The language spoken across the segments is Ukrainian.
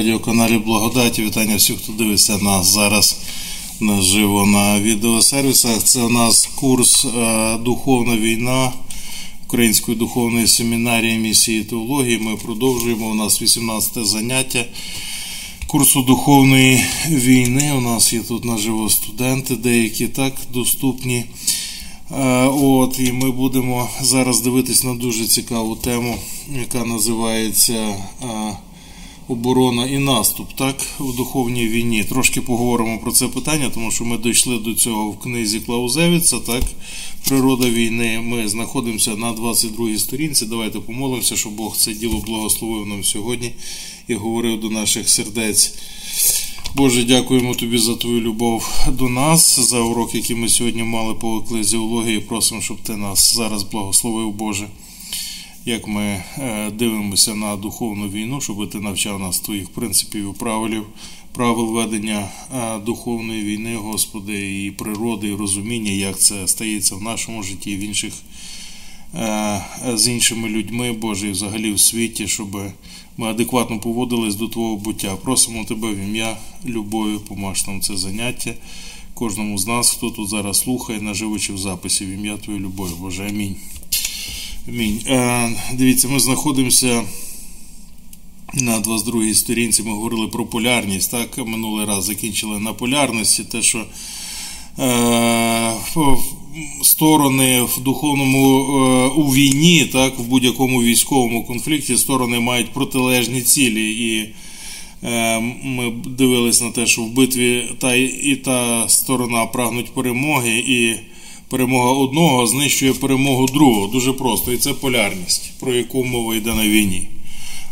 на радіоканалі Благодаті. Вітання всіх, хто дивиться нас зараз наживо на відеосервісах. Це у нас курс е, Духовна війна Української духовної семінарії місії теології. Ми продовжуємо. У нас 18 заняття курсу духовної війни. У нас є тут наживо студенти, деякі так доступні. Е, от, І ми будемо зараз дивитись на дуже цікаву тему, яка називається е, оборона і наступ так, в духовній війні. Трошки поговоримо про це питання, тому що ми дійшли до цього в книзі Клаузевіца, так, Природа війни. Ми знаходимося на 22-й сторінці. Давайте помолимося, щоб Бог це діло благословив нам сьогодні і говорив до наших сердець. Боже, дякуємо Тобі за Твою любов до нас, за урок, який ми сьогодні мали по еклезіології. Просимо, щоб Ти нас зараз благословив, Боже. Як ми е, дивимося на духовну війну, щоб ти навчав нас твоїх принципів і правил, правил ведення е, духовної війни, Господи, і природи, і розуміння, як це стається в нашому житті, в інших е, з іншими людьми, Боже, і взагалі в світі, щоб ми адекватно поводились до Твого буття. Просимо Тебе в ім'я любові, помаш нам це заняття. Кожному з нас, хто тут зараз слухає, наживо чи в записі, в ім'я Твоєї любові, Боже. Амінь. Амінь. Е, дивіться, ми знаходимося на 22-й сторінці. Ми говорили про полярність. Так, минулий раз закінчили на полярності, те, що е, сторони в духовному е, у війні, так, в будь-якому військовому конфлікті сторони мають протилежні цілі. І ми дивились на те, що в битві та і та сторона прагнуть перемоги. і перемога одного знищує перемогу другого. Дуже просто. І це полярність, про яку мова йде на війні.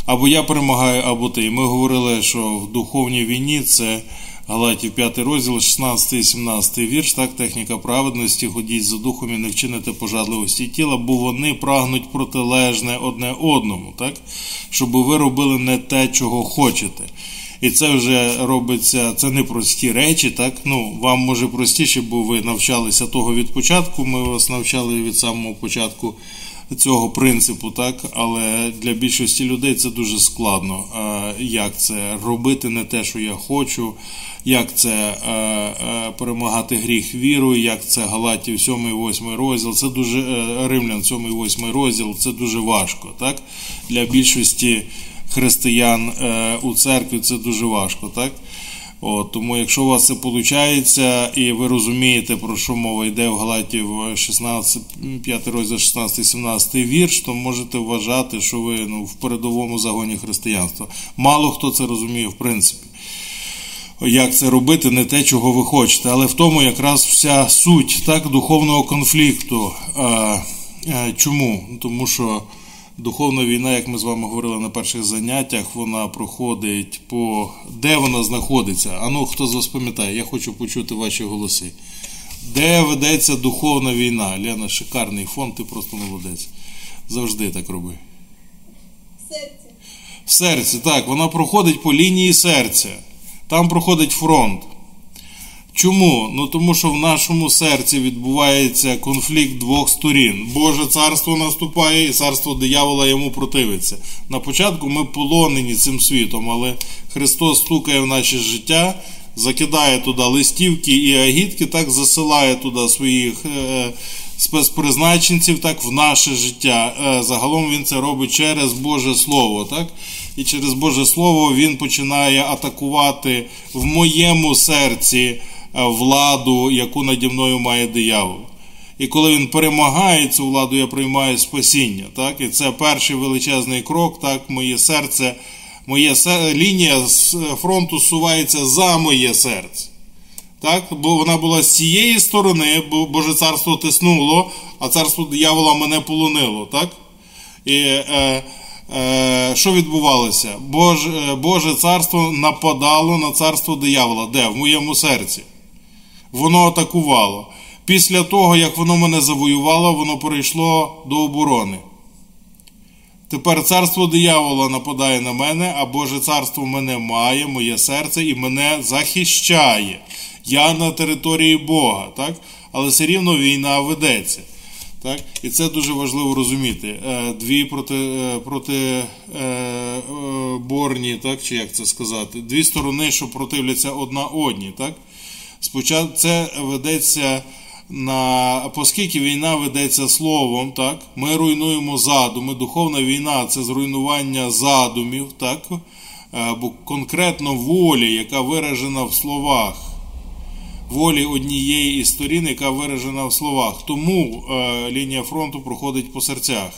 Або я перемагаю, або ти. Ми говорили, що в духовній війні це Галатів 5 розділ, 16 і 17 вірш, так, техніка праведності, ходіть за духом і не вчините пожадливості тіла, бо вони прагнуть протилежне одне одному, так? щоб ви робили не те, чого хочете. І це вже робиться, це не прості речі. так, ну, Вам може простіше, бо ви навчалися того від початку. Ми вас навчали від самого початку цього принципу, так, але для більшості людей це дуже складно. Як це робити не те, що я хочу, як це перемагати гріх вірою, як це Галатів 7 і 8 розділ, це дуже е, Римлян 7 і 8 розділ, це дуже важко. так, Для більшості християн е, у церкві це дуже важко, так? От, Тому, якщо у вас це виходить, і ви розумієте, про що мова йде в Галатів 16, 5 розділ 16, 17 вірш, то можете вважати, що ви ну, в передовому загоні християнства. Мало хто це розуміє, в принципі. Як це робити, не те, чого ви хочете. Але в тому якраз вся суть так, духовного конфлікту. Чому? Тому що Духовна війна, як ми з вами говорили на перших заняттях, вона проходить по де вона знаходиться. Ану, хто з вас пам'ятає, я хочу почути ваші голоси. Де ведеться духовна війна? Лена, шикарний фон, ти просто молодець. Завжди так роби. В серці. В серці, так, вона проходить по лінії серця. Там проходить фронт. Чому? Ну тому що в нашому серці відбувається конфлікт двох сторін. Боже царство наступає, і царство диявола йому противиться. На початку ми полонені цим світом, але Христос стукає в наше життя, закидає туди листівки і агітки, так засилає туди своїх е, спецпризначенців так в наше життя. Е, загалом він це робить через Боже Слово. так? І через Боже Слово він починає атакувати в моєму серці. Е, владу, яку наді мною має диявол. І коли він перемагає цю владу, я приймаю спасіння. Так? І це перший величезний крок, так, моє серце, моє лінія з фронту сувається за моє серце. Так? Бо вона була з цієї сторони, бо Боже царство тиснуло, а царство диявола мене полонило. Так? І е, е, що відбувалося? Боже, Боже царство нападало на царство диявола. Де? В моєму серці воно атакувало. Після того, як воно мене завоювало, воно перейшло до оборони. Тепер царство диявола нападає на мене, а Боже царство мене має, моє серце і мене захищає. Я на території Бога, так? але все рівно війна ведеться. Так? І це дуже важливо розуміти. Е, дві проти, е, проти е, борні, так? чи як це сказати, дві сторони, що противляться одна одній. Так? Спочатку це ведеться на оскільки війна ведеться словом, так? ми руйнуємо задуми. Духовна війна це зруйнування задумів, так? або конкретно волі, яка виражена в словах волі однієї із сторін, яка виражена в словах. Тому е, лінія фронту проходить по серцях.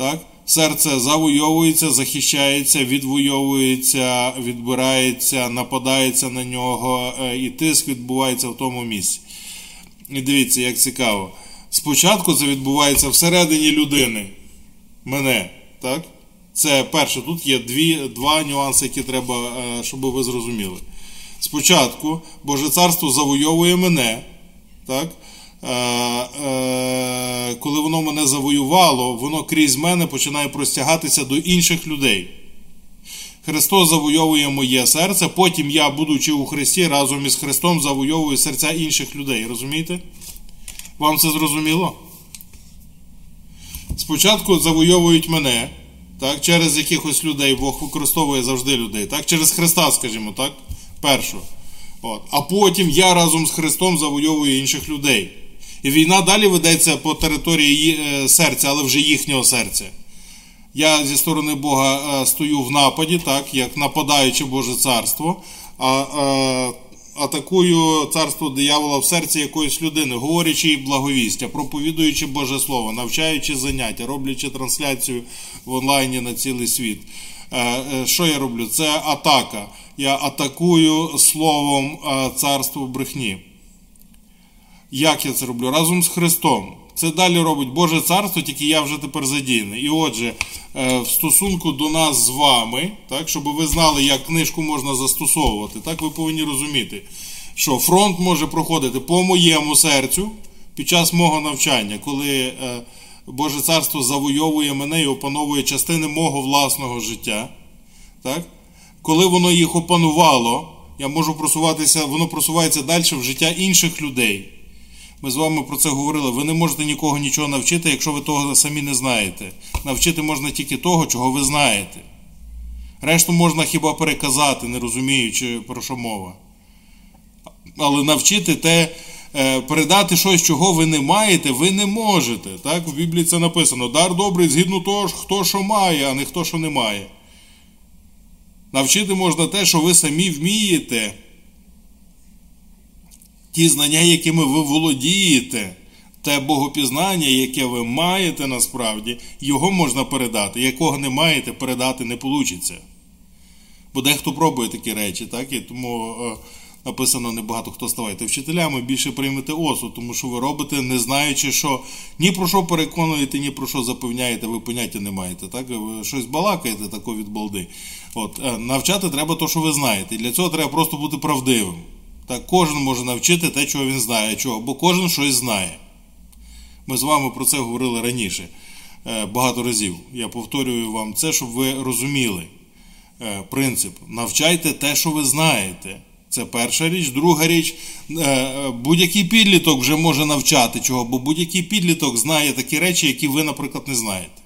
Так? Серце завойовується, захищається, відвойовується, відбирається, нападається на нього, е, і тиск відбувається в тому місці. І дивіться, як цікаво. Спочатку це відбувається всередині людини. Мене. так? Це перше, тут є дві, два нюанси, які треба, е, щоб ви зрозуміли. Спочатку Боже царство завойовує мене. так? Е, е, коли воно мене завоювало, воно крізь мене починає простягатися до інших людей. Христос завойовує моє серце, потім я, будучи у Христі, разом із Христом завойовую серця інших людей. Розумієте? Вам це зрозуміло? Спочатку завойовують мене, так, через якихось людей, Бог використовує завжди людей, так, через Христа, скажімо так першу. От. А потім я разом з Христом завойовую інших людей. І війна далі ведеться по території е, серця, але вже їхнього серця. Я зі сторони Бога е, стою в нападі, так, як нападаючи Боже царство, а, а атакую царство диявола в серці якоїсь людини, говорячи їй благовістя, проповідуючи Боже Слово, навчаючи заняття, роблячи трансляцію в онлайні на цілий світ. Е, що я роблю? Це атака я атакую словом царство брехні. Як я це роблю? Разом з Христом. Це далі робить Боже царство, тільки я вже тепер задіяний. І отже, е, в стосунку до нас з вами, так, щоб ви знали, як книжку можна застосовувати, так ви повинні розуміти, що фронт може проходити по моєму серцю під час мого навчання, коли е, Боже царство завойовує мене і опановує частини мого власного життя. так, коли воно їх опанувало, я можу просуватися, воно просувається далі в життя інших людей. Ми з вами про це говорили. Ви не можете нікого нічого навчити, якщо ви того самі не знаєте. Навчити можна тільки того, чого ви знаєте. Решту можна хіба переказати, не розуміючи, про що мова. Але навчити те, е, передати щось, чого ви не маєте, ви не можете. Так? В Біблії це написано: дар добрий згідно того, хто що має, а не хто що не має. Навчити можна те, що ви самі вмієте. Ті знання, якими ви володієте, те богопізнання, яке ви маєте насправді, його можна передати. Якого не маєте, передати не вийде. Бо дехто пробує такі речі, так? І тому е, написано небагато хто ставайте вчителями, більше приймете осуд, тому що ви робите, не знаючи, що ні про що переконуєте, ні про що запевняєте, ви поняття не маєте. Так? Ви щось балакаєте тако від балди. От, е, Навчати треба те, що ви знаєте. І для цього треба просто бути правдивим. Так, Кожен може навчити те, чого він знає. Чого? Бо кожен щось знає. Ми з вами про це говорили раніше е, багато разів. Я повторюю вам це, щоб ви розуміли е, принцип. Навчайте те, що ви знаєте. Це перша річ. Друга річ, будь-який підліток вже може навчати чого, бо будь-який підліток знає такі речі, які ви, наприклад, не знаєте.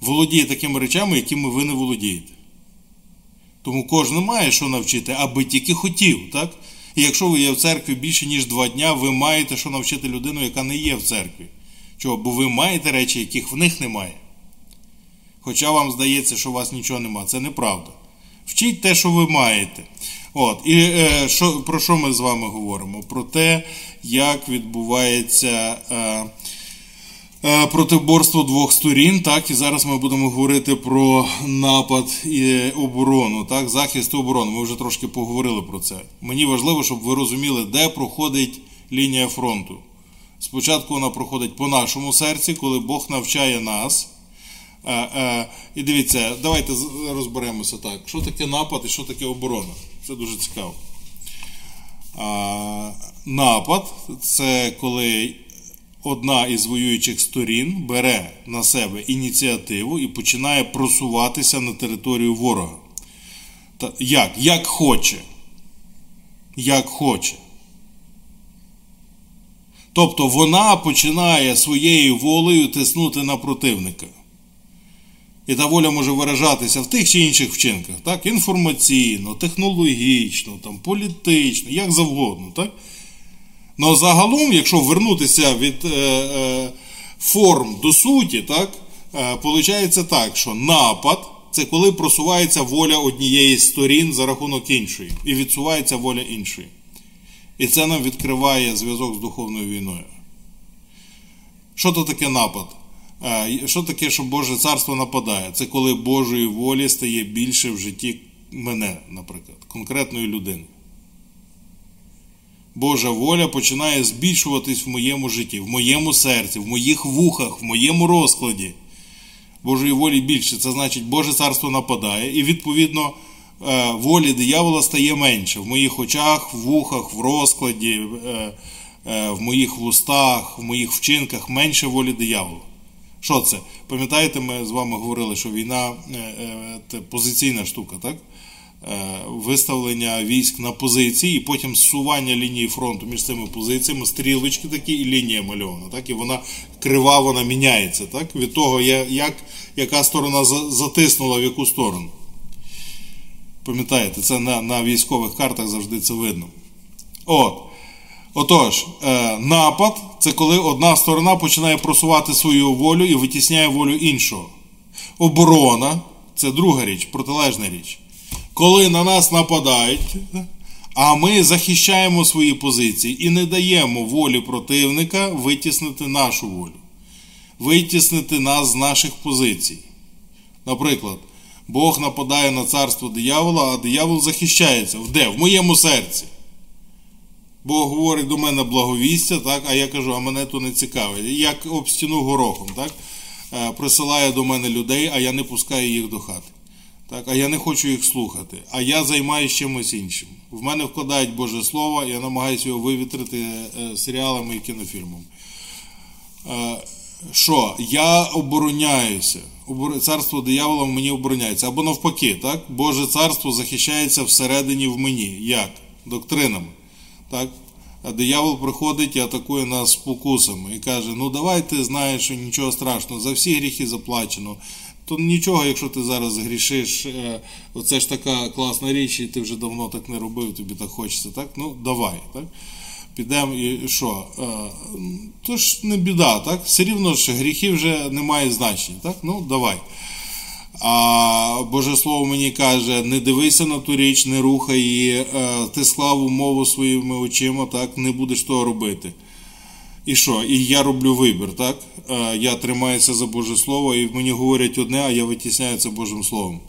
Володіє такими речами, якими ви не володієте. Тому кожен має що навчити, аби тільки хотів. так? І якщо ви є в церкві більше, ніж два дня, ви маєте що навчити людину, яка не є в церкві. Чого? Бо ви маєте речі, яких в них немає. Хоча вам здається, що у вас нічого немає. Це неправда. Вчіть те, що ви маєте. От, І е, що, про що ми з вами говоримо? Про те, як відбувається. Е, протиборство двох сторін. Так, і зараз ми будемо говорити про напад і оборону, так, захист і оборону. Ми вже трошки поговорили про це. Мені важливо, щоб ви розуміли, де проходить лінія фронту. Спочатку вона проходить по нашому серці, коли Бог навчає нас. Е, е, і дивіться, давайте розберемося так. Що таке напад і що таке оборона? Це дуже цікаво. Напад це коли одна із воюючих сторін бере на себе ініціативу і починає просуватися на територію ворога. Та, Як? Як хоче. Як хоче. Тобто вона починає своєю волею тиснути на противника. І та воля може виражатися в тих чи інших вчинках, так? інформаційно, технологічно, там, політично, як завгодно. Так? Ну загалом, якщо вернутися від е, е, форм до суті, так, е, виходить так, що напад це коли просувається воля однієї з сторін за рахунок іншої, і відсувається воля іншої. І це нам відкриває зв'язок з духовною війною. Що то таке напад? Е, що таке, що Боже царство нападає? Це коли Божої волі стає більше в житті мене, наприклад, конкретної людини. Божа воля починає збільшуватись в моєму житті, в моєму серці, в моїх вухах, в моєму розкладі. Божої волі більше. Це значить, Боже царство нападає, і відповідно е, волі диявола стає менше в моїх очах, в вухах, в розкладі, е, в моїх вустах, в моїх вчинках менше волі диявола. Що це? Пам'ятаєте, ми з вами говорили, що війна це позиційна штука, так? Виставлення військ на позиції, і потім зсування лінії фронту між цими позиціями, стрілочки такі, і лінія мальована. Так? І вона крива, вона міняється. Так? Від того, як, яка сторона затиснула в яку сторону. Пам'ятаєте, це на на військових картах завжди це видно. От. Отож, напад це коли одна сторона починає просувати свою волю і витісняє волю іншого. Оборона це друга річ, протилежна річ. Коли на нас нападають, а ми захищаємо свої позиції і не даємо волі противника витіснити нашу волю, витіснити нас з наших позицій. Наприклад, Бог нападає на царство диявола, а диявол захищається. Де? В моєму серці. Бог говорить до мене благовістя, так, а я кажу, а мене то не цікавить. Як об стіну горохом, так? присилає до мене людей, а я не пускаю їх до хати. Так, А я не хочу їх слухати. А я займаюся чимось іншим. В мене вкладають Боже Слово, я намагаюся його вивітрити серіалами і кінофільмами. Що? Я обороняюся. Царство диявола в мені обороняється. Або навпаки, так? Боже царство захищається всередині в мені. Як? Доктринами. Так? А диявол приходить і атакує нас спокусами і каже: Ну давай ти знаєш, що нічого страшного, за всі гріхи заплачено. То нічого, якщо ти зараз грішиш, оце ж така класна річ, і ти вже давно так не робив, тобі так хочеться. так? Ну, давай. так? Підемо і що? То ж не біда, так? Все рівно ж гріхи вже не мають значення. так? Ну, давай. А Боже Слово мені каже: не дивися на ту річ, не рухай її, ти славу мову своїми очима, так, не будеш того робити. І що? І я роблю вибір, так? Я тримаюся за Боже Слово, і мені говорять одне, а я витісняю це Божим Словом.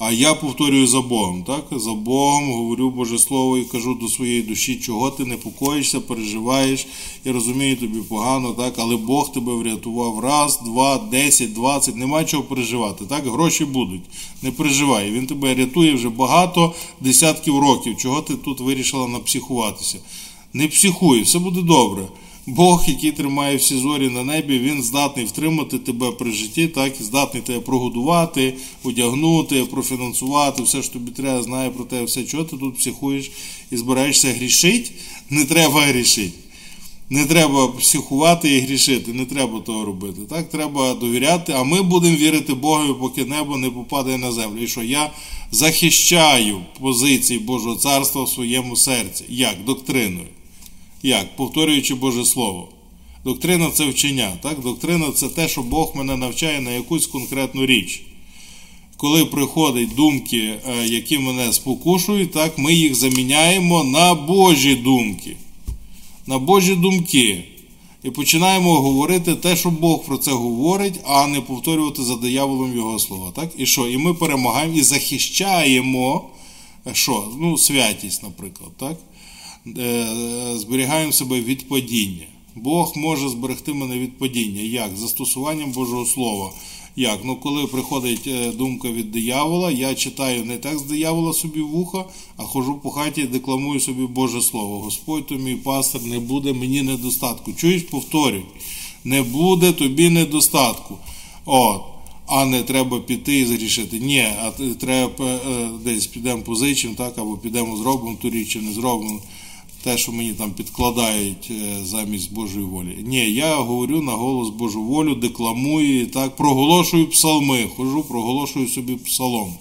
А я повторюю за Богом, так? За Богом говорю Боже Слово і кажу до своєї душі, чого ти непокоїшся, переживаєш, я розумію тобі погано, так, але Бог тебе врятував раз, два, десять, двадцять, нема чого переживати. так, Гроші будуть. Не переживай. Він тебе рятує вже багато десятків років. Чого ти тут вирішила напсихуватися? Не психуй, все буде добре. Бог, який тримає всі зорі на небі, він здатний втримати тебе при житті, так і здатний тебе прогодувати, одягнути, профінансувати, все що тобі треба, знає про те, все, чого ти тут психуєш і збираєшся грішити, не треба грішити. Не треба психувати і грішити, не треба того робити. Так, треба довіряти, а ми будемо вірити Богові, поки небо не попадає на землю. І що я захищаю позиції Божого царства в своєму серці. Як? Доктриною. Як? Повторюючи Боже Слово. Доктрина це вчення. Так? Доктрина це те, що Бог мене навчає на якусь конкретну річ. Коли приходять думки, е, які мене спокушують, так, ми їх заміняємо на Божі думки. На Божі думки. І починаємо говорити те, що Бог про це говорить, а не повторювати за дияволом Його слова. Так? І що? І ми перемагаємо і захищаємо що? Ну, святість, наприклад. так? Е, зберігаємо себе від падіння. Бог може зберегти мене від падіння. Як? Застосуванням Божого Слова. Як? Ну, коли приходить е, думка від диявола, я читаю не текст диявола собі в вухо, а хожу по хаті і декламую собі Боже Слово. Господь то мій пастор, не буде мені недостатку. Чуєш, повторюй, не буде тобі недостатку. От. А не треба піти і зрішити. Ні, а треба е, десь підемо позичимо, так, або підемо зробимо ту річ, чи не зробимо. Те, що мені там підкладають е, замість Божої волі. Ні, я говорю на голос Божу волю, декламую і так, проголошую псалми, хожу, проголошую собі псалом.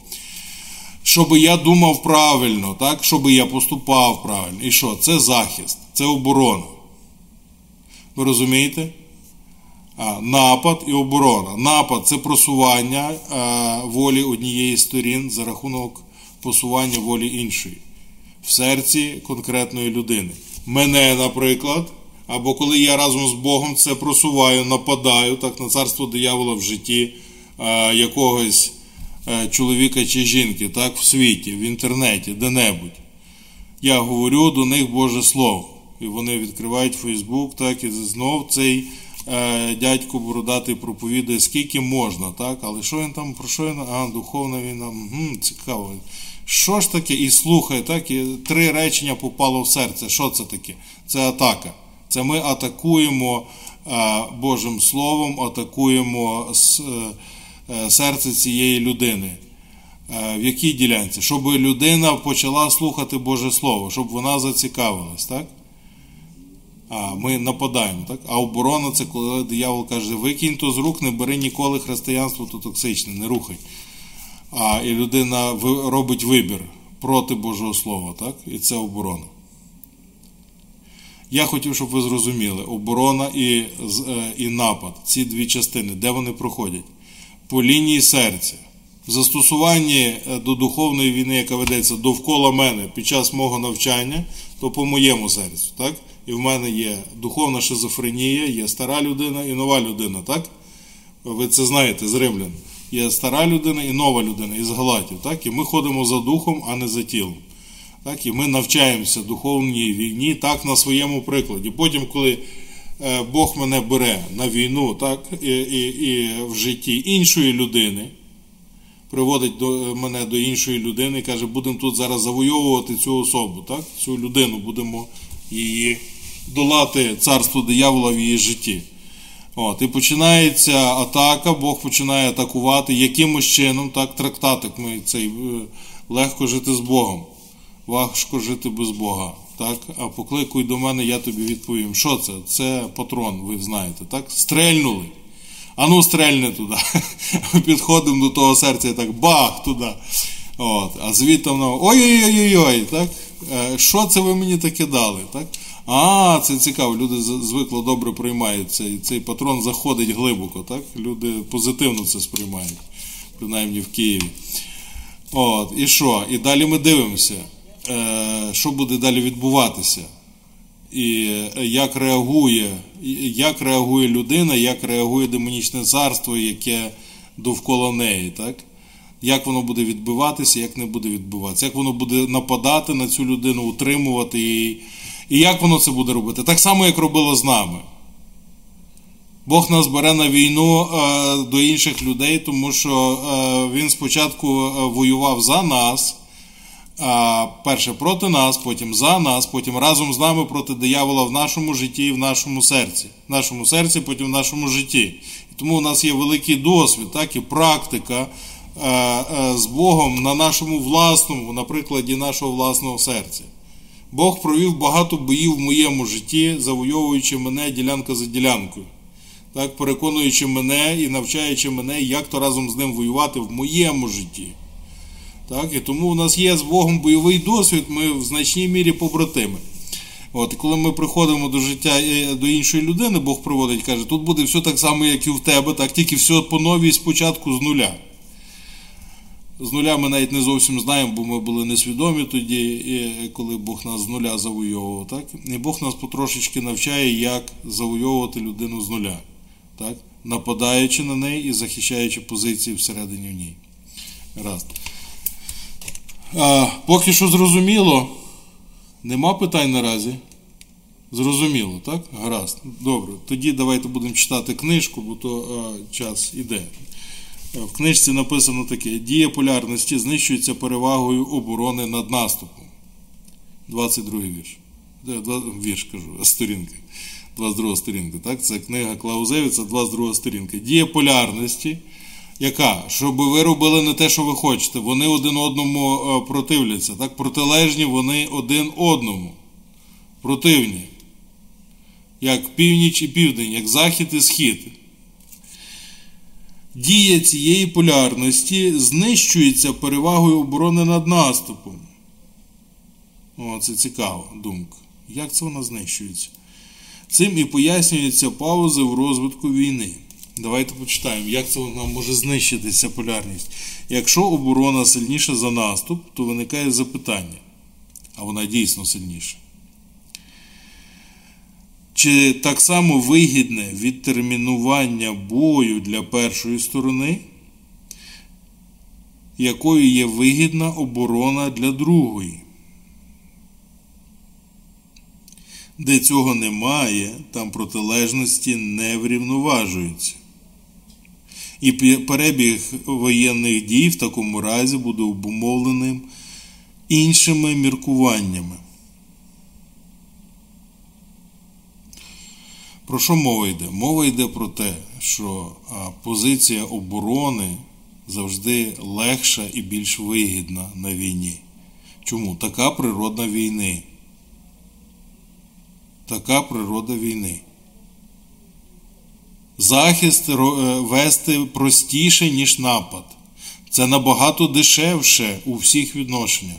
Щоб я думав правильно, так? щоб я поступав правильно. І що? Це захист, це оборона. Ви розумієте? Напад і оборона. Напад це просування волі однієї сторін за рахунок посування волі іншої в серці конкретної людини. Мене, наприклад, або коли я разом з Богом це просуваю, нападаю так на царство диявола в житті а, якогось а, чоловіка чи жінки, так, в світі, в інтернеті, де-небудь. Я говорю до них Боже Слово. І вони відкривають Фейсбук, так, і знов цей е, дядько бородатий проповідає, скільки можна, так, але що він там, про що він, а, духовна війна, угу, цікаво. Що ж таке? І слухає, так, і три речення попало в серце. Що це таке? Це атака. Це ми атакуємо е, Божим Словом, атакуємо с, е, серце цієї людини. Е, в якій ділянці? Щоб людина почала слухати Боже Слово, щоб вона зацікавилась, так? А ми нападаємо, так? А оборона це коли диявол каже, викинь то з рук, не бери ніколи християнство, то токсичне, не рухай. А і людина робить вибір проти Божого Слова, так? І це оборона. Я хотів, щоб ви зрозуміли, оборона і, і напад, ці дві частини, де вони проходять? По лінії серця. В застосуванні до духовної війни, яка ведеться довкола мене під час мого навчання, то по моєму серцю. так? І в мене є духовна шизофренія, є стара людина і нова людина, так? Ви це знаєте з римлян. Є стара людина і нова людина із Галатів. так? І ми ходимо за духом, а не за тілом. Так? І ми навчаємося духовній війні так на своєму прикладі. Потім, коли Бог мене бере на війну, так, і, і, і в житті іншої людини, приводить до мене до іншої людини і каже, будемо тут зараз завойовувати цю особу, так? цю людину, будемо її долати царство диявола в її житті. От, І починається атака, Бог починає атакувати якимось чином, так, трактатик ми цей легко жити з Богом, важко жити без Бога. Так, А покликуй до мене, я тобі відповім. Що це? Це патрон, ви знаєте, так? Стрельнули. А ну стрельне туди. Підходимо до того серця і так бах туди. От, А звідти воно ой-ой-ой, так? Що це ви мені таке дали? так? А, це цікаво, люди звикло добре приймають цей, цей патрон заходить глибоко, так? Люди позитивно це сприймають, принаймні в Києві. От, І що? І далі ми дивимося, що буде далі відбуватися. І як реагує як реагує людина, як реагує демонічне царство, яке довкола неї, так? Як воно буде відбиватися, як не буде відбуватися, як воно буде нападати на цю людину, утримувати її. І як воно це буде робити? Так само, як робило з нами. Бог нас бере на війну е, до інших людей, тому що е, Він спочатку воював за нас, е, перше проти нас, потім за нас, потім разом з нами проти диявола в нашому житті і в нашому серці. В нашому серці, потім в нашому житті. І тому у нас є великий досвід, так і практика з Богом на нашому власному, на прикладі нашого власного серця. Бог провів багато боїв в моєму житті, завойовуючи мене ділянка за ділянкою, так, переконуючи мене і навчаючи мене, як то разом з ним воювати в моєму житті. Так, І тому у нас є з Богом бойовий досвід, ми в значній мірі побратими. От, коли ми приходимо до життя до іншої людини, Бог приводить каже, тут буде все так само, як і в тебе, так тільки все по новій спочатку з нуля. З нуля ми навіть не зовсім знаємо, бо ми були несвідомі тоді, коли Бог нас з нуля завойовував. Так? І Бог нас потрошечки навчає, як завойовувати людину з нуля, так? нападаючи на неї і захищаючи позиції всередині в ній. Раз. А, Поки що зрозуміло, нема питань наразі. Зрозуміло, так? Гаразд. Добре. Тоді давайте будемо читати книжку, бо то а, час іде. В книжці написано таке: дія полярності знищується перевагою оборони над наступом. 22 вірш. Вірш кажу, сторінка. 22 сторінка. Так? Це книга Клаузевіца, 22 сторінка. Дія полярності, яка? Щоб ви робили не те, що ви хочете. Вони один одному противляться. Так? Протилежні вони один одному. противні. Як північ і південь, як захід і схід. Дія цієї полярності знищується перевагою оборони над наступом. О, це цікава думка. Як це вона знищується? Цим і пояснюються паузи в розвитку війни. Давайте почитаємо, як це вона може знищитися полярність. Якщо оборона сильніша за наступ, то виникає запитання, а вона дійсно сильніша. Чи так само вигідне відтермінування бою для першої сторони, якою є вигідна оборона для другої? Де цього немає, там протилежності не врівноважуються. І перебіг воєнних дій в такому разі буде обумовленим іншими міркуваннями. Про що мова йде? Мова йде про те, що позиція оборони завжди легша і більш вигідна на війні. Чому? Така природа війни. Така природа війни. Захист вести простіше, ніж напад. Це набагато дешевше у всіх відношеннях.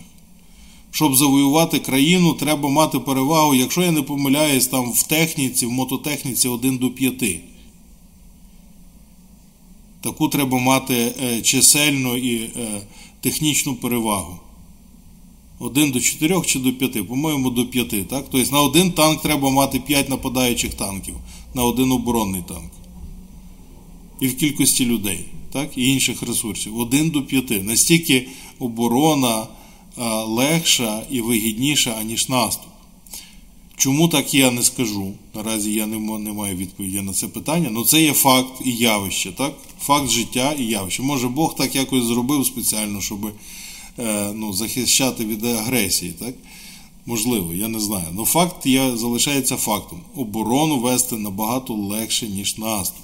Щоб завоювати країну, треба мати перевагу, якщо я не помиляюсь, там в техніці, в мототехніці 1 до 5. Таку треба мати чисельну і технічну перевагу. 1 до 4 чи до 5, по-моєму, до 5. Так? Тобто на один танк треба мати 5 нападаючих танків, на один оборонний танк. І в кількості людей, так? і інших ресурсів. 1 до 5. Настільки оборона легша і вигідніша, аніж наступ. Чому так я не скажу? Наразі я не маю відповіді на це питання. але це є факт і явище, так? Факт життя і явище. Може Бог так якось зробив спеціально, щоб ну, захищати від агресії, так? Можливо, я не знаю. Але факт є, залишається фактом. Оборону вести набагато легше, ніж наступ.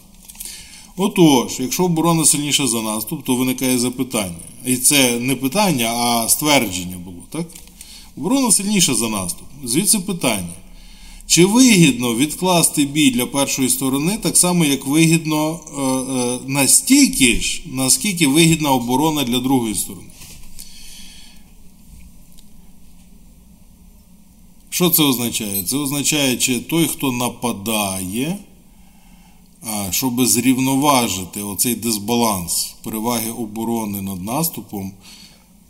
Отож, якщо оборона сильніша за наступ, то виникає запитання. І це не питання, а ствердження було, так? Оборона сильніша за наступ. Звідси питання. Чи вигідно відкласти бій для першої сторони, так само, як вигідно е, е, настільки ж, наскільки вигідна оборона для другої сторони? Що це означає? Це означає, чи той, хто нападає, щоб зрівноважити оцей дисбаланс переваги оборони над наступом,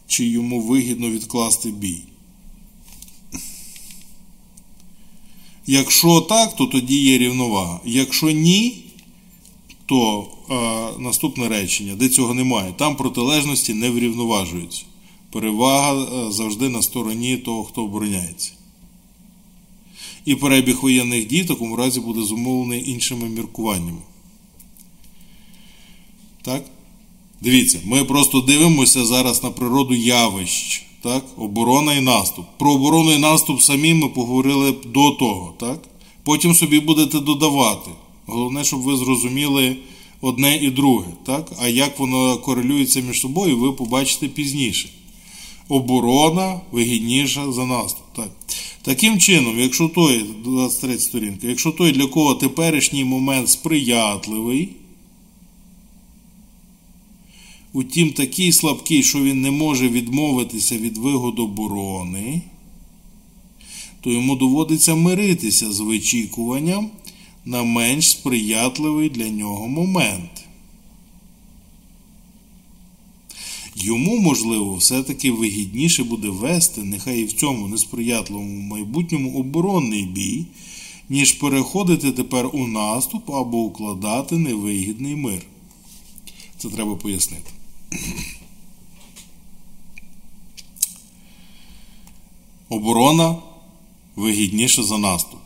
чи йому вигідно відкласти бій. Якщо так, то тоді є рівновага. Якщо ні, то е, наступне речення, де цього немає, там протилежності не врівноважуються. Перевага завжди на стороні того, хто обороняється. І перебіг воєнних дій в такому разі буде зумовлений іншими міркуваннями. Так? Дивіться, ми просто дивимося зараз на природу явищ. Так? Оборона і наступ. Про оборону і наступ самі ми поговорили до того. Так? Потім собі будете додавати. Головне, щоб ви зрозуміли одне і друге. Так? А як воно корелюється між собою, ви побачите пізніше. Оборона вигідніша за наступ. Так? Таким чином, якщо той, 23 сторінка, якщо той, для кого теперішній момент сприятливий, утім такий слабкий, що він не може відмовитися від вигод оборони, то йому доводиться миритися з вичікуванням на менш сприятливий для нього момент. Йому, можливо, все-таки вигідніше буде вести, нехай і в цьому несприятливому майбутньому оборонний бій, ніж переходити тепер у наступ або укладати невигідний мир. Це треба пояснити. Оборона вигідніша за наступ.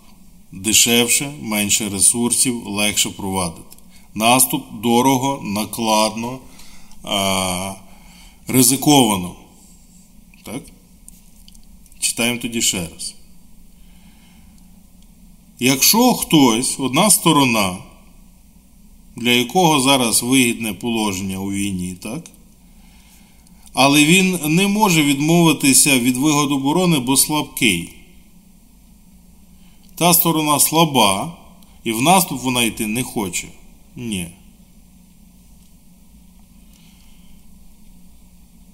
Дешевше, менше ресурсів, легше провадити. Наступ дорого, накладно ризиковано. Так? Читаємо тоді ще раз. Якщо хтось, одна сторона, для якого зараз вигідне положення у війні, так? Але він не може відмовитися від вигод оборони, бо слабкий. та сторона слаба, і в наступ вона йти не хоче. Ні.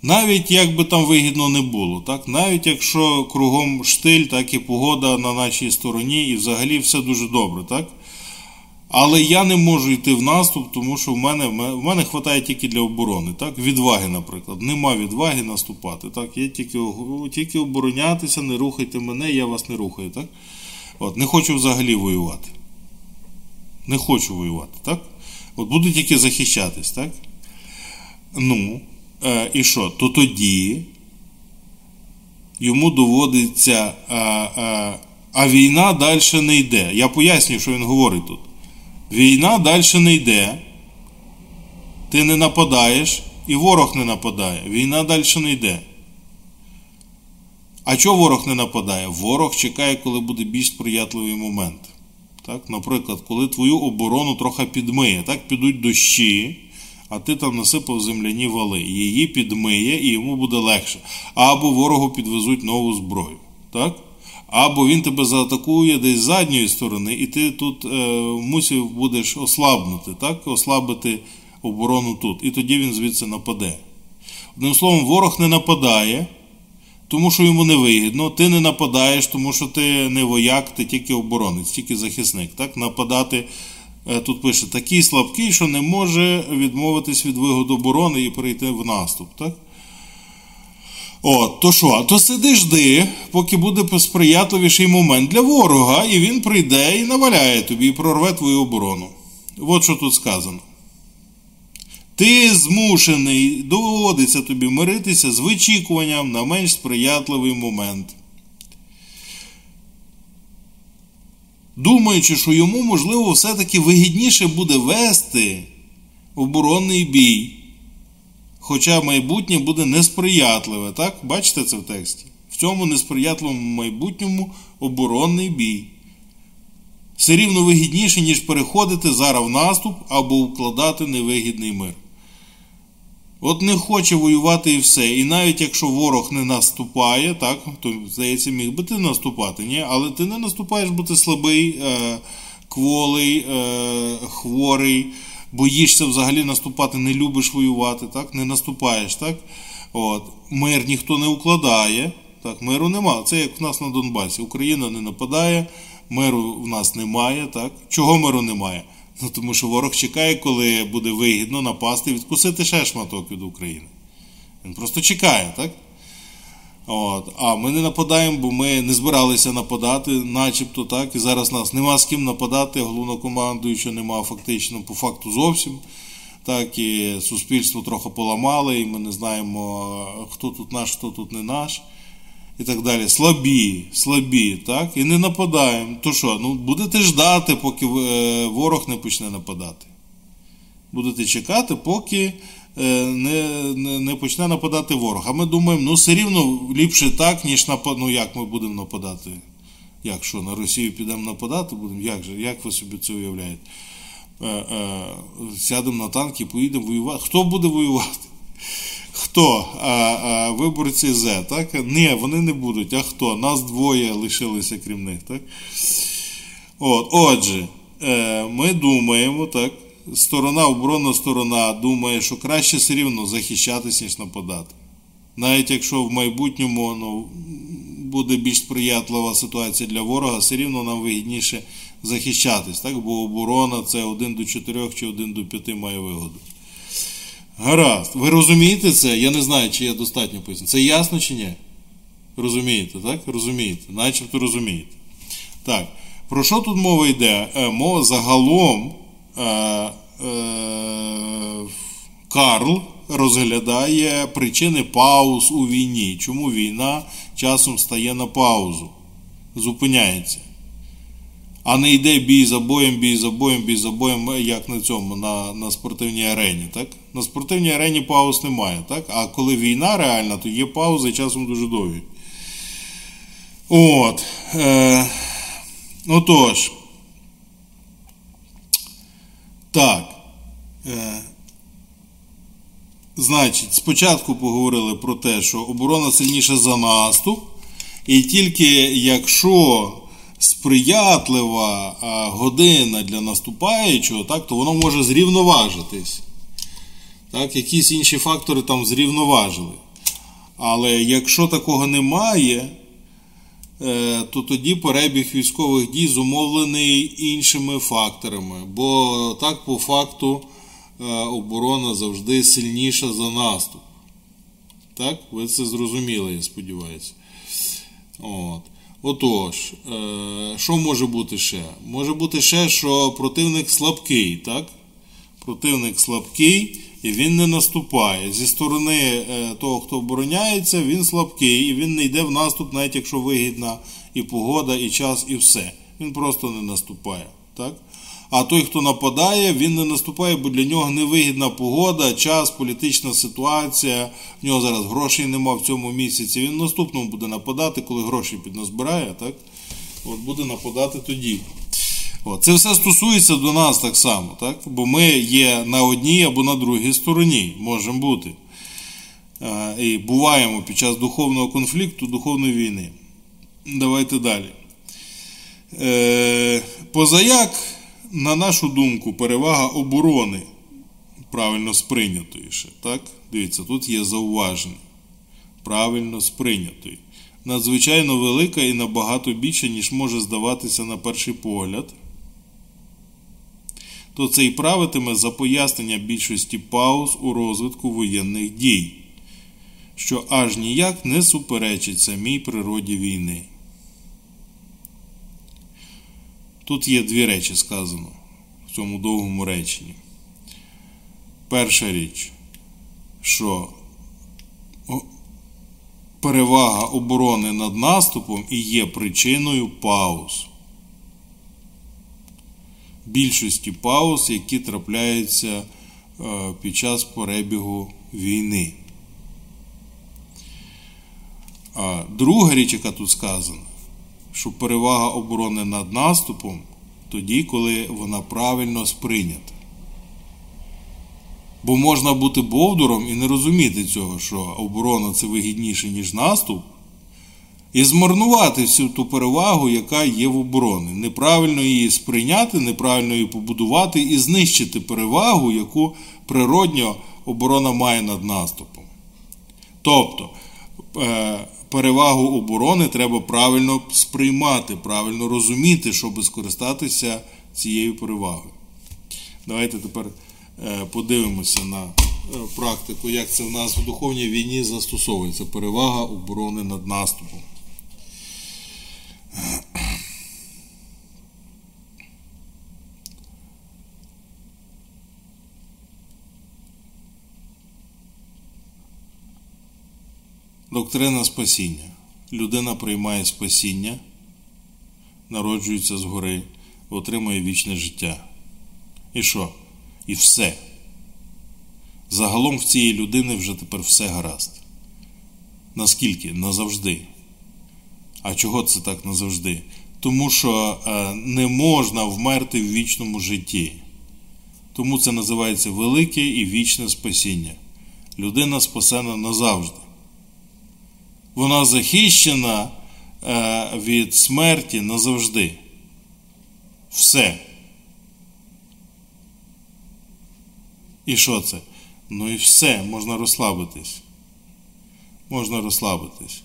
Навіть як би там вигідно не було, так? навіть якщо кругом штиль, так і погода на нашій стороні, і взагалі все дуже добре, так? Але я не можу йти в наступ, тому що в мене в мене вистачає тільки для оборони. Так? Відваги, наприклад. Нема відваги наступати. Так? Я тільки тільки оборонятися, не рухайте мене, я вас не рухаю. Так? От, Не хочу взагалі воювати. Не хочу воювати. так? От Буду тільки захищатись. так? Ну, е, і що? То тоді йому доводиться, а, а, а війна далі не йде. Я пояснюю, що він говорить тут. Війна далі не йде. Ти не нападаєш, і ворог не нападає. Війна далі не йде. А чого ворог не нападає? Ворог чекає, коли буде більш сприятливий момент. Так? Наприклад, коли твою оборону трохи підмиє, так підуть дощі, а ти там насипав земляні вали. Її підмиє і йому буде легше. Або ворогу підвезуть нову зброю. Так? Або він тебе заатакує десь з задньої сторони, і ти тут е, мусив будеш ослабнути, так? ослабити оборону тут. І тоді він звідси нападе. Одним словом, ворог не нападає, тому що йому не вигідно. Ти не нападаєш, тому що ти не вояк, ти тільки оборонець, тільки захисник. Так? Нападати, тут пише, такий слабкий, що не може відмовитись від вигод оборони і перейти в наступ. Так? От, то що? То сиди жди, поки буде сприятливіший момент для ворога, і він прийде і наваляє тобі і прорве твою оборону. От що тут сказано. Ти змушений, доводиться тобі миритися з вичікуванням на менш сприятливий момент. Думаючи, що йому, можливо, все-таки вигідніше буде вести оборонний бій. Хоча майбутнє буде несприятливе, так? Бачите це в тексті? В цьому несприятливому майбутньому оборонний бій. Все рівно вигідніше, ніж переходити зараз в наступ або вкладати невигідний мир. От не хоче воювати і все. І навіть якщо ворог не наступає, так, то, здається, міг би ти наступати, ні? але ти не наступаєш, бо ти слабий, е, кволий, е, хворий боїшся взагалі наступати, не любиш воювати, так? не наступаєш. так? От. Мир ніхто не укладає, так? миру нема. Це як в нас на Донбасі. Україна не нападає, миру в нас немає. так? Чого миру немає? Ну, Тому що ворог чекає, коли буде вигідно напасти і відкусити ще шматок від України. Він просто чекає, так? От. А ми не нападаємо, бо ми не збиралися нападати, начебто так. І зараз нас нема з ким нападати, головнокомандуюча нема фактично по факту зовсім. Так, і суспільство трохи поламали, і ми не знаємо, хто тут наш, хто тут не наш. І так далі. Слабі, слабі, так? І не нападаємо. То що? Ну, будете ждати, поки е, ворог не почне нападати. Будете чекати, поки Е, не не, не почне нападати ворог. А ми думаємо, ну все рівно ліпше так, ніж напад... Ну як ми будемо нападати? Як що, на Росію підемо нападати? будемо? Як же? Як ви собі це уявляєте? Е, Сядемо на танк і поїдемо воювати. Хто буде воювати? Хто? А, а, Виборці З, так? Ні, вони не будуть. А хто? Нас двоє лишилися крім них, так? От, Отже, е, ми думаємо, так, сторона, оборонна сторона думає, що краще все рівно захищатись, ніж нападати. Навіть якщо в майбутньому ну, буде більш сприятлива ситуація для ворога, все рівно нам вигідніше захищатись, так? бо оборона це 1 до 4 чи 1 до 5 має вигоду. Гаразд, ви розумієте це? Я не знаю, чи я достатньо поясню. Це ясно чи ні? Розумієте, так? Розумієте, начебто розумієте. Так, про що тут мова йде? Е, мова загалом Е, е, Карл розглядає причини пауз у війні. Чому війна часом стає на паузу, зупиняється. А не йде бій за боєм, бій за боєм, бій за боєм, як на цьому, на на спортивній арені. так? На спортивній арені пауз немає. так? А коли війна реальна, то є паузи часом дуже довгі. От. Е, Отож. Так. Е, Значить, спочатку поговорили про те, що оборона сильніша за наступ. І тільки якщо сприятлива година для наступаючого, так, то воно може зрівноважитись. Так, Якісь інші фактори там зрівноважили. Але якщо такого немає, е, то тоді перебіг військових дій зумовлений іншими факторами. Бо так, по факту, е, оборона завжди сильніша за наступ. Так, ви це зрозуміли, я сподіваюся. От. Отож, е, що може бути ще? Може бути ще, що противник слабкий, так? Противник слабкий і він не наступає. Зі сторони е, того, хто обороняється, він слабкий і він не йде в наступ, навіть якщо вигідна і погода, і час, і все. Він просто не наступає. так? А той, хто нападає, він не наступає, бо для нього невигідна погода, час, політична ситуація. В нього зараз грошей нема в цьому місяці. Він наступному буде нападати, коли гроші підназбирає, так? От буде нападати тоді. От. Це все стосується до нас так само, так? бо ми є на одній або на другій стороні, можемо бути. І буваємо під час духовного конфлікту, духовної війни. Давайте далі. Е, позаяк на нашу думку, перевага оборони правильно сприйнятої ще. так? Дивіться, тут є зауваження. Правильно сприйнятої. Надзвичайно велика і набагато більше, ніж може здаватися на перший погляд. То це і правитиме за пояснення більшості пауз у розвитку воєнних дій, що аж ніяк не суперечить самій природі війни. Тут є дві речі сказано в цьому довгому реченні. Перша річ, що перевага оборони над наступом і є причиною пауз. Більшості пауз, які трапляються е, під час перебігу війни. Друга річ, яка тут сказана, що перевага оборони над наступом тоді, коли вона правильно сприйнята. Бо можна бути бовдуром і не розуміти цього, що оборона це вигідніше, ніж наступ, і змарнувати всю ту перевагу, яка є в обороні. Неправильно її сприйняти, неправильно її побудувати і знищити перевагу, яку природньо оборона має над наступом. Тобто, е, перевагу оборони треба правильно сприймати, правильно розуміти, щоб скористатися цією перевагою. Давайте тепер е, подивимося на е, практику, як це в нас в духовній війні застосовується перевага оборони над наступом. Доктрина спасіння. Людина приймає спасіння, народжується згори, отримує вічне життя. І що? І все. Загалом в цієї людини вже тепер все гаразд. Наскільки? Назавжди. А чого це так назавжди? Тому що е, не можна вмерти в вічному житті. Тому це називається велике і вічне спасіння. Людина спасена назавжди вона захищена е, від смерті назавжди. Все. І що це? Ну і все, можна розслабитись. Можна розслабитись.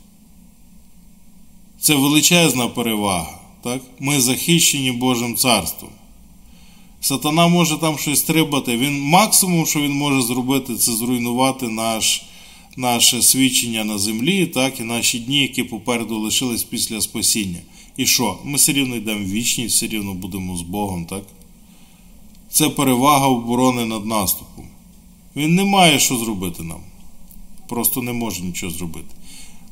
Це величезна перевага. Так? Ми захищені Божим царством. Сатана може там щось стрибати. Він максимум, що він може зробити, це зруйнувати наш наше свідчення на землі, так і наші дні, які попереду лишились після спасіння. І що? Ми все рівно йдемо в вічність, все рівно будемо з Богом, так? Це перевага оборони над наступом. Він не має що зробити нам. Просто не може нічого зробити.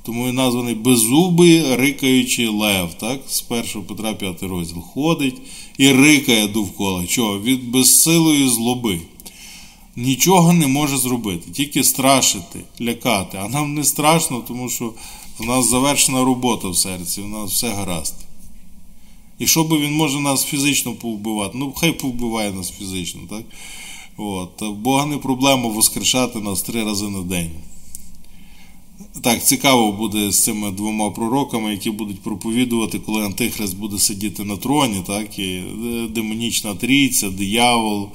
Тому він названий беззубий рикаючий лев, так? з 1 Петра 5 розділ ходить і рикає довкола. Чого? Від безсилої злоби нічого не може зробити, тільки страшити, лякати. А нам не страшно, тому що в нас завершена робота в серці, у нас все гаразд. І що би він може нас фізично повбивати? Ну, хай повбиває нас фізично, так? От. Бога не проблема воскрешати нас три рази на день. Так, цікаво буде з цими двома пророками, які будуть проповідувати, коли Антихрист буде сидіти на троні, так, і е, демонічна трійця, диявол,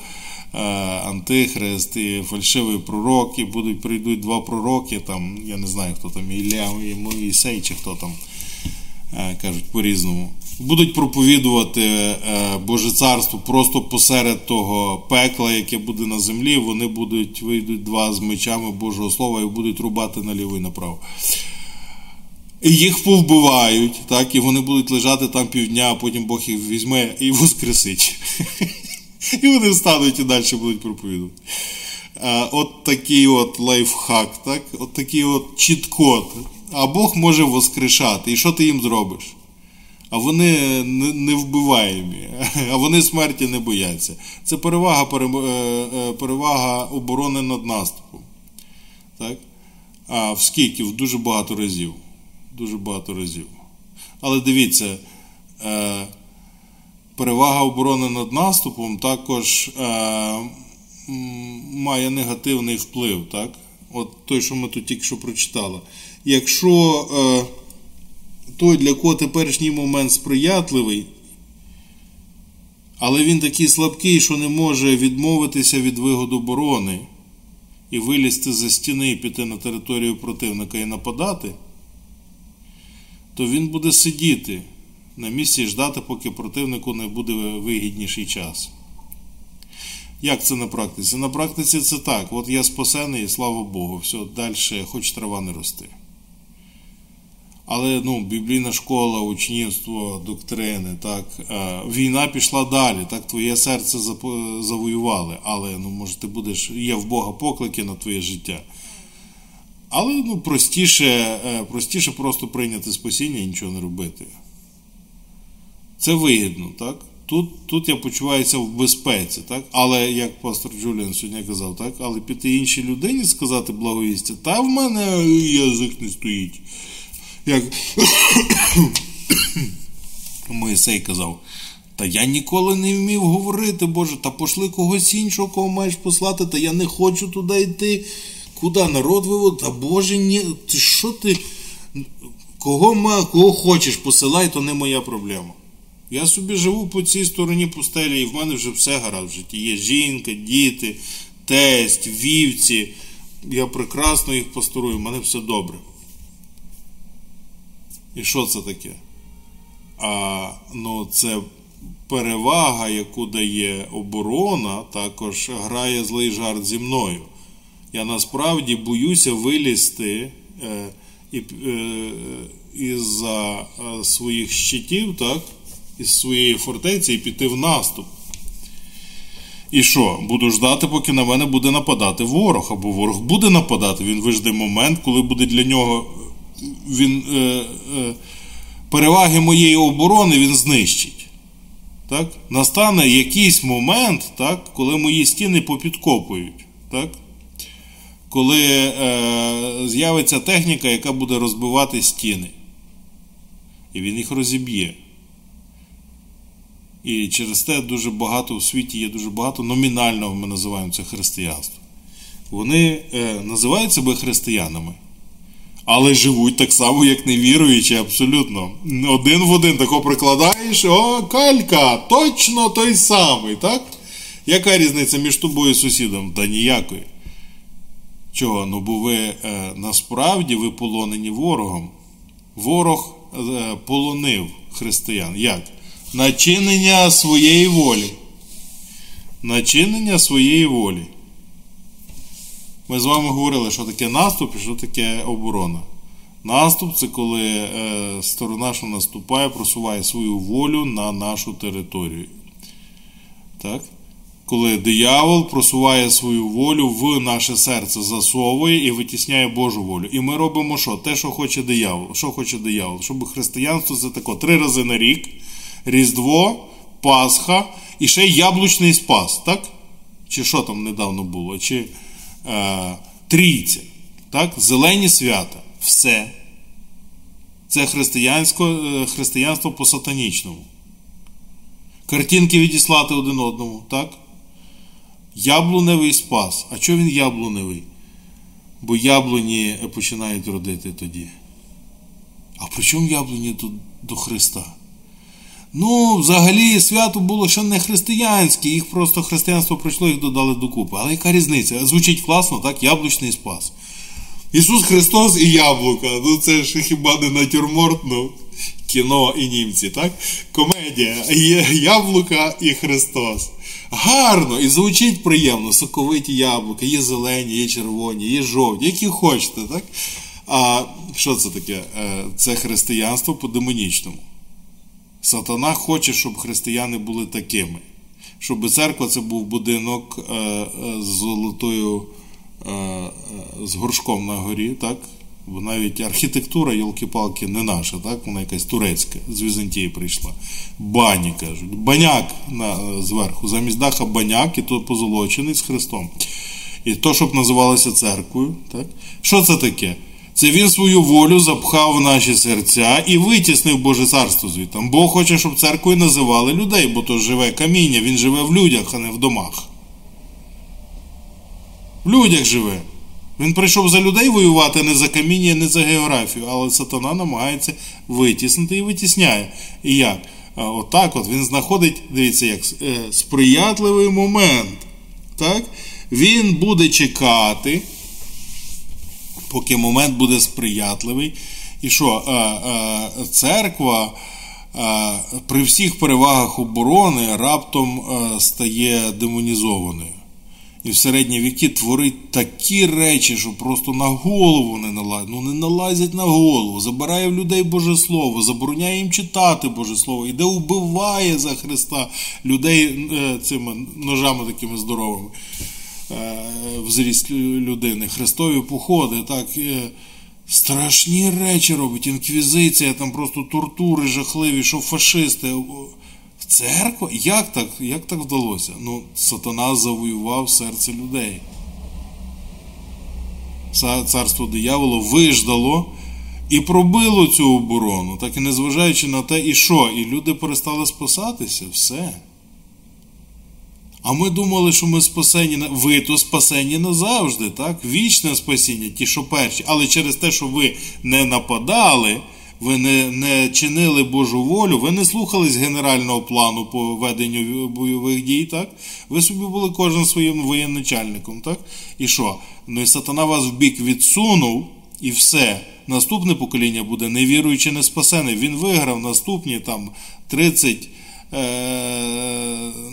Антихрист і фальшивий пророк, і будуть прийдуть два пророки, там, я не знаю, хто там, Ілля і Моїсей, чи хто там, е, кажуть по-різному. Будуть проповідувати Боже царство просто посеред того пекла, яке буде на землі. Вони будуть вийдуть два з мечами Божого Слова і будуть рубати наліво і направо. І їх повбивають, так, і вони будуть лежати там півдня, а потім Бог їх візьме і воскресить. І вони встануть і далі будуть проповідувати. От такий от лайфхак, так? от такий от чіткот. А Бог може воскрешати. І що ти їм зробиш? а вони не вбиваємі, а вони смерті не бояться. Це перевага е, е, перевага оборони над наступом. Так? А в скільки? В дуже багато разів. Дуже багато разів. Але дивіться, е, перевага оборони над наступом також має негативний вплив. Так? От той, що ми тут тільки що прочитали. Якщо той, для кого теперішній момент сприятливий, але він такий слабкий, що не може відмовитися від вигод оборони і вилізти за стіни і піти на територію противника і нападати, то він буде сидіти на місці ждати, поки противнику не буде вигідніший час. Як це на практиці? На практиці це так. От я спасений, і слава Богу, все, далі хоч трава не рости. Але ну, біблійна школа, учнівство, доктрини, так, е, війна пішла далі, так, твоє серце завоювали, але ну, може ти будеш, є в Бога поклики на твоє життя. Але ну, простіше е, простіше просто прийняти спасіння і нічого не робити. Це вигідно, так? Тут тут я почуваюся в безпеці, так? але як пастор Джуліан сьогодні казав, так? але піти іншій людині сказати благовістя, та в мене язик не стоїть як Моїсей казав, та я ніколи не вмів говорити, Боже, та пошли когось іншого, кого маєш послати, та я не хочу туди йти. Куди народ вивод? Та Боже, ні, ти що ти? Кого кого хочеш, посилай, то не моя проблема. Я собі живу по цій стороні пустелі, і в мене вже все гаразд в житті. Є жінка, діти, тесть, вівці. Я прекрасно їх пасторую, в мене все добре. І що це таке? А, ну, Це перевага, яку дає оборона, також грає злий жарт зі мною. Я насправді боюся вилізти е, е, із-за е, своїх щитів, так, із своєї фортеці і піти в наступ. І що? Буду ждати, поки на мене буде нападати ворог, або ворог буде нападати, він вижде момент, коли буде для нього він е, е, переваги моєї оборони він знищить. Так? Настане якийсь момент, так, коли мої стіни попідкопують. Так? Коли е, з'явиться техніка, яка буде розбивати стіни. І він їх розіб'є. І через те дуже багато в світі є дуже багато номінального ми називаємо це християнство. Вони е, називають себе християнами але живуть так само, як невіруючі, абсолютно. Один в один тако прикладаєш, о, калька, точно той самий, так? Яка різниця між тобою і сусідом? Та ніякої. Чого? Ну, бо ви е, насправді ви полонені ворогом. Ворог е, полонив християн. Як? Начинення своєї волі. Начинення своєї волі. Ми з вами говорили, що таке наступ і що таке оборона. Наступ це коли е, сторона, що наступає, просуває свою волю на нашу територію. Так? Коли диявол просуває свою волю в наше серце, засовує і витісняє Божу волю. І ми робимо що? Те, що хоче диявол. Що хоче диявол? Щоб християнство це тако три рази на рік, Різдво, Пасха і ще яблучний спас. так? Чи що там недавно було? Чи Е, трійця, так? зелені свята, все. Це християнсько, е, християнство по сатанічному. Картинки відіслати один одному, так? Яблуневий спас. А чого він яблуневий? бо яблуні починають родити тоді. А при чому яблуні тут до Христа? Ну, взагалі, свято було ще не християнське, їх просто християнство прийшло, їх додали докупи. Але яка різниця? Звучить класно, так? Яблучний спас. Ісус Христос і яблука. Ну це ж хіба не натюрморт, ну, кіно і німці, так? Комедія. Є яблука і Христос. Гарно і звучить приємно, соковиті яблука, є зелені, є червоні, є жовті, які хочете, так? А що це таке? Е, це християнство по-демонічному. Сатана хоче, щоб християни були такими. Щоб церква це був будинок е, е, з золотою, з горшком на горі, так? Бо навіть архітектура, йолки-палки, не наша, так? вона якась турецька, з Візантії прийшла. Бані кажуть. Баняк на, зверху, замість даха баняк, і то позолочений з Христом. І то, щоб називалося церквою. Так? Що це таке? Це він свою волю запхав в наші серця і витіснив Боже царство звідти. Бог хоче, щоб церквою називали людей, бо то живе каміння, він живе в людях, а не в домах. В людях живе. Він прийшов за людей воювати не за каміння, не за географію, але сатана намагається витіснити і витісняє. І як? Отак от, він знаходить, дивіться, як е, сприятливий момент. Так? Він буде чекати, поки момент буде сприятливий. І що, е, е, церква при всіх перевагах оборони раптом стає демонізованою і в середні віки творить такі речі, що просто на голову не налазять. Ну не налазять на голову, забирає в людей Боже Слово, забороняє їм читати Боже Слово, іде вбиває за Христа людей е, цими ножами такими здоровими е, в зріст людини. Христові походи. так. Е, страшні речі робить, інквізиція, там просто тортури жахливі, що фашисти. В Церква? Як так як так вдалося? Ну, Сатана завоював серце людей. Царство дияволу виждало і пробило цю оборону, так і незважаючи на те, і що, і люди перестали спасатися, все. А ми думали, що ми спасені ви то спасені назавжди, так? Вічне спасіння, ті, що перші. Але через те, що ви не нападали ви не не чинили Божу волю, ви не слухались генерального плану по веденню бойових дій, так? Ви собі були кожен своїм воєначальником, так? І що? Ну і сатана вас в бік відсунув, і все. Наступне покоління буде невіруючи, не спасене. Він виграв наступні там 30 е-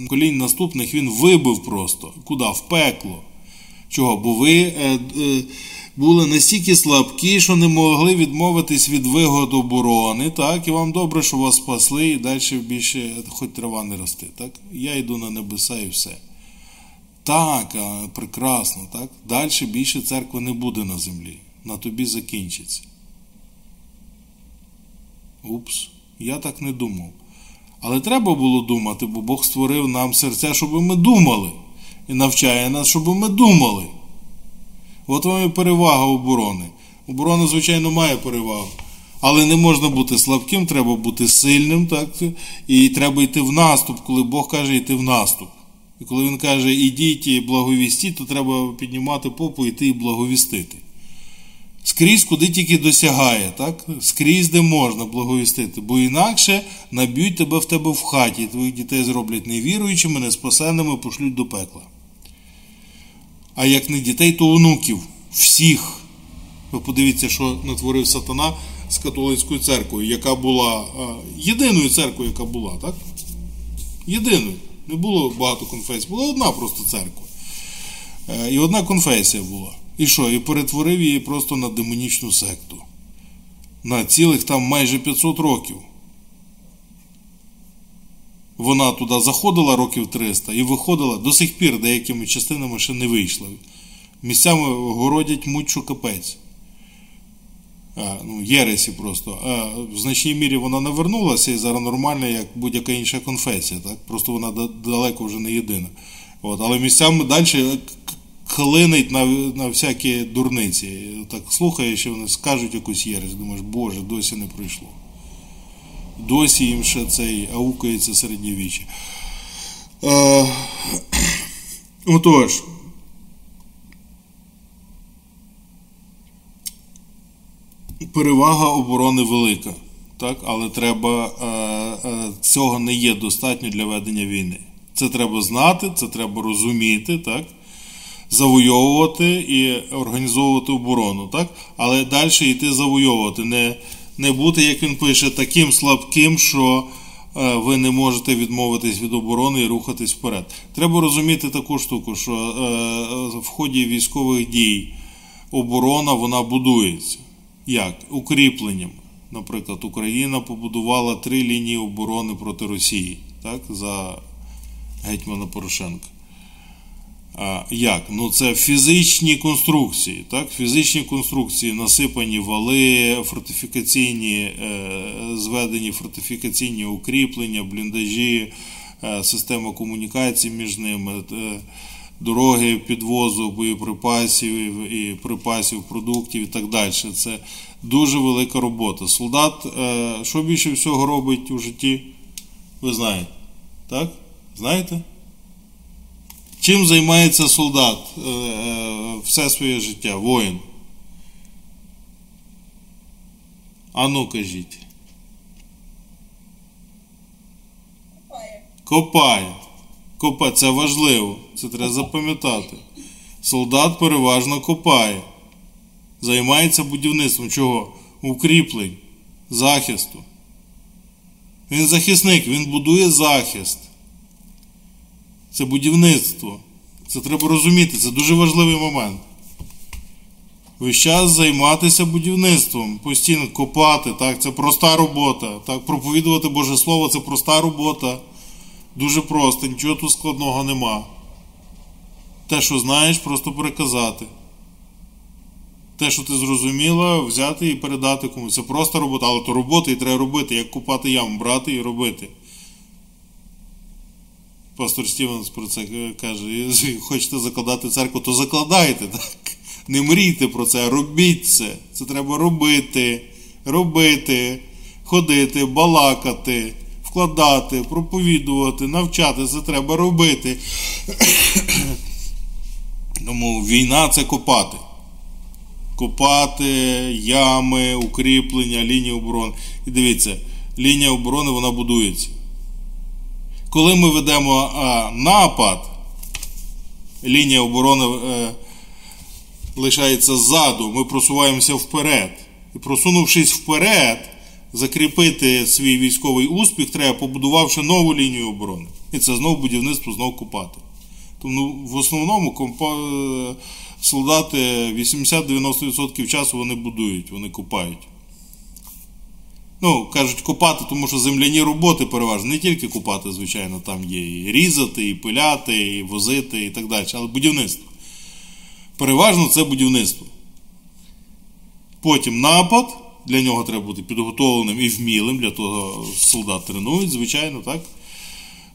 колінь наступних, він вибив просто. Куди? В пекло. Чого? Бо ви. Е- е- були настільки слабкі, що не могли відмовитись від вигод оборони, так, і вам добре, що вас спасли, і далі більше хоч трава не росте. так, Я йду на небеса і все. Так, прекрасно, так, далі більше церкви не буде на землі. На тобі закінчиться. Упс, я так не думав. Але треба було думати, бо Бог створив нам серця, щоб ми думали. І навчає нас, щоб ми думали. От вам і перевага оборони. Оборона, звичайно, має перевагу. Але не можна бути слабким, треба бути сильним, так? і треба йти в наступ, коли Бог каже йти в наступ. І коли він каже, ідіть і благовістіть, то треба піднімати попу, йти і благовістити. Скрізь, куди тільки досягає, так? скрізь де можна благовістити, бо інакше наб'ють тебе в тебе в хаті, твоїх дітей зроблять невіруючими, неспасенними, пошлють до пекла а як не дітей, то онуків. Всіх. Ви подивіться, що натворив сатана з католицькою церквою, яка була єдиною церквою, яка була, так? Єдиною. Не було багато конфесій, була одна просто церква. Е, і одна конфесія була. І що? І перетворив її просто на демонічну секту. На цілих там майже 500 років. Вона туди заходила років 300 і виходила до сих пір деякими частинами ще не вийшла. Місцями городять муть капець. А, ну, Єресі просто. А В значній мірі вона не вернулася і зараз нормальна, як будь-яка інша конфесія. Так? Просто вона далеко вже не єдина. От. Але місцями далі клинить на на всякі дурниці. Так слухаєш, що вони скажуть якусь єресь, думаєш, Боже, досі не прийшло досі їм ще цей аукається середньовіччя. Е, Отож, перевага оборони велика. Так? Але треба е, е, цього не є достатньо для ведення війни. Це треба знати, це треба розуміти, так? Завойовувати і організовувати оборону. Так? Але далі йти завойовувати, не, не бути, як він пише, таким слабким, що е, ви не можете відмовитись від оборони і рухатись вперед. Треба розуміти таку штуку, що е, в ході військових дій оборона вона будується. Як? Укріпленням. Наприклад, Україна побудувала три лінії оборони проти Росії так, за гетьмана Порошенка. Як? Ну це фізичні конструкції. так? Фізичні конструкції, насипані вали, фортифікаційні, е, зведені фортифікаційні укріплення, бліндажі, е, система комунікацій між ними. Е, дороги підвозу боєприпасів і припасів, продуктів і так далі. Це дуже велика робота. Солдат, що більше всього робить у житті, ви знаєте. Так? Знаєте? Чим займається солдат е, е, все своє життя, воїн? А ну кажіть. Копає. Копає. Копає. Це важливо. Це треба запам'ятати. Солдат переважно копає. Займається будівництвом чого? Укріплень, захисту. Він захисник, він будує захист. Це будівництво. Це треба розуміти, це дуже важливий момент. Весь час займатися будівництвом, постійно копати, так, це проста робота. Так, Проповідувати Боже Слово це проста робота. Дуже просто, нічого тут складного нема. Те, що знаєш, просто переказати. Те, що ти зрозуміла, взяти і передати комусь. Це просто робота, але то робота і треба робити, як купати яму, брати і робити. Пастор Стівенс про це каже: хочете закладати церкву, то закладайте, так? Не мрійте про це, робіть це. Це треба робити, робити, ходити, балакати, вкладати, проповідувати, навчати. Це треба робити. Тому війна це копати. Копати ями, укріплення, лінії оборони. І дивіться, лінія оборони вона будується. Коли ми ведемо а, напад, лінія оборони е, лишається ззаду, ми просуваємося вперед. І просунувшись вперед, закріпити свій військовий успіх, треба побудувавши нову лінію оборони. І це знову будівництво, знову купати. Тому в основному компа... солдати 80-90% часу вони будують, вони купають. Ну, кажуть, купати, тому що земляні роботи переважно. Не тільки купати, звичайно, там є і різати, і пиляти, і возити, і так далі. Але будівництво. Переважно це будівництво. Потім напад. Для нього треба бути підготовленим і вмілим, для того солдат тренують, звичайно, так?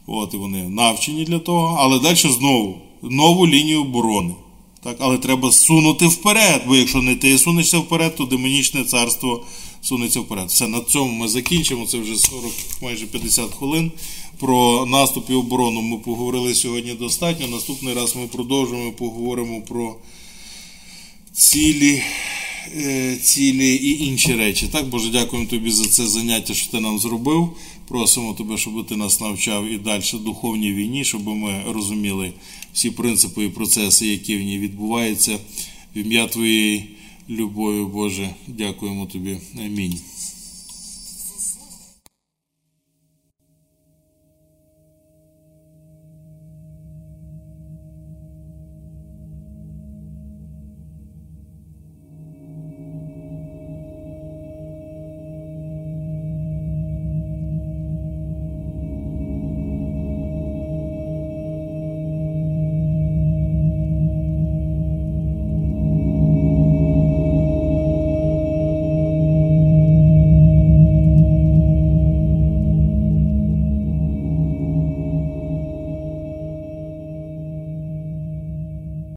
От, і вони навчені для того. Але далі знову нову лінію оборони. Так? Але треба сунути вперед, бо якщо не ти сунешся вперед, то демонічне царство сунеться вперед. Все, на цьому ми закінчимо. Це вже 40, майже 50 хвилин. Про наступ і оборону ми поговорили сьогодні достатньо. Наступний раз ми продовжимо, поговоримо про цілі. Цілі і інші речі. Так, Боже, дякуємо тобі за це заняття, що ти нам зробив. Просимо тебе, щоб ти нас навчав і далі духовній війні, щоб ми розуміли всі принципи і процеси, які в ній відбуваються. В ім'я Твоєї любові, Боже, дякуємо тобі. Амінь.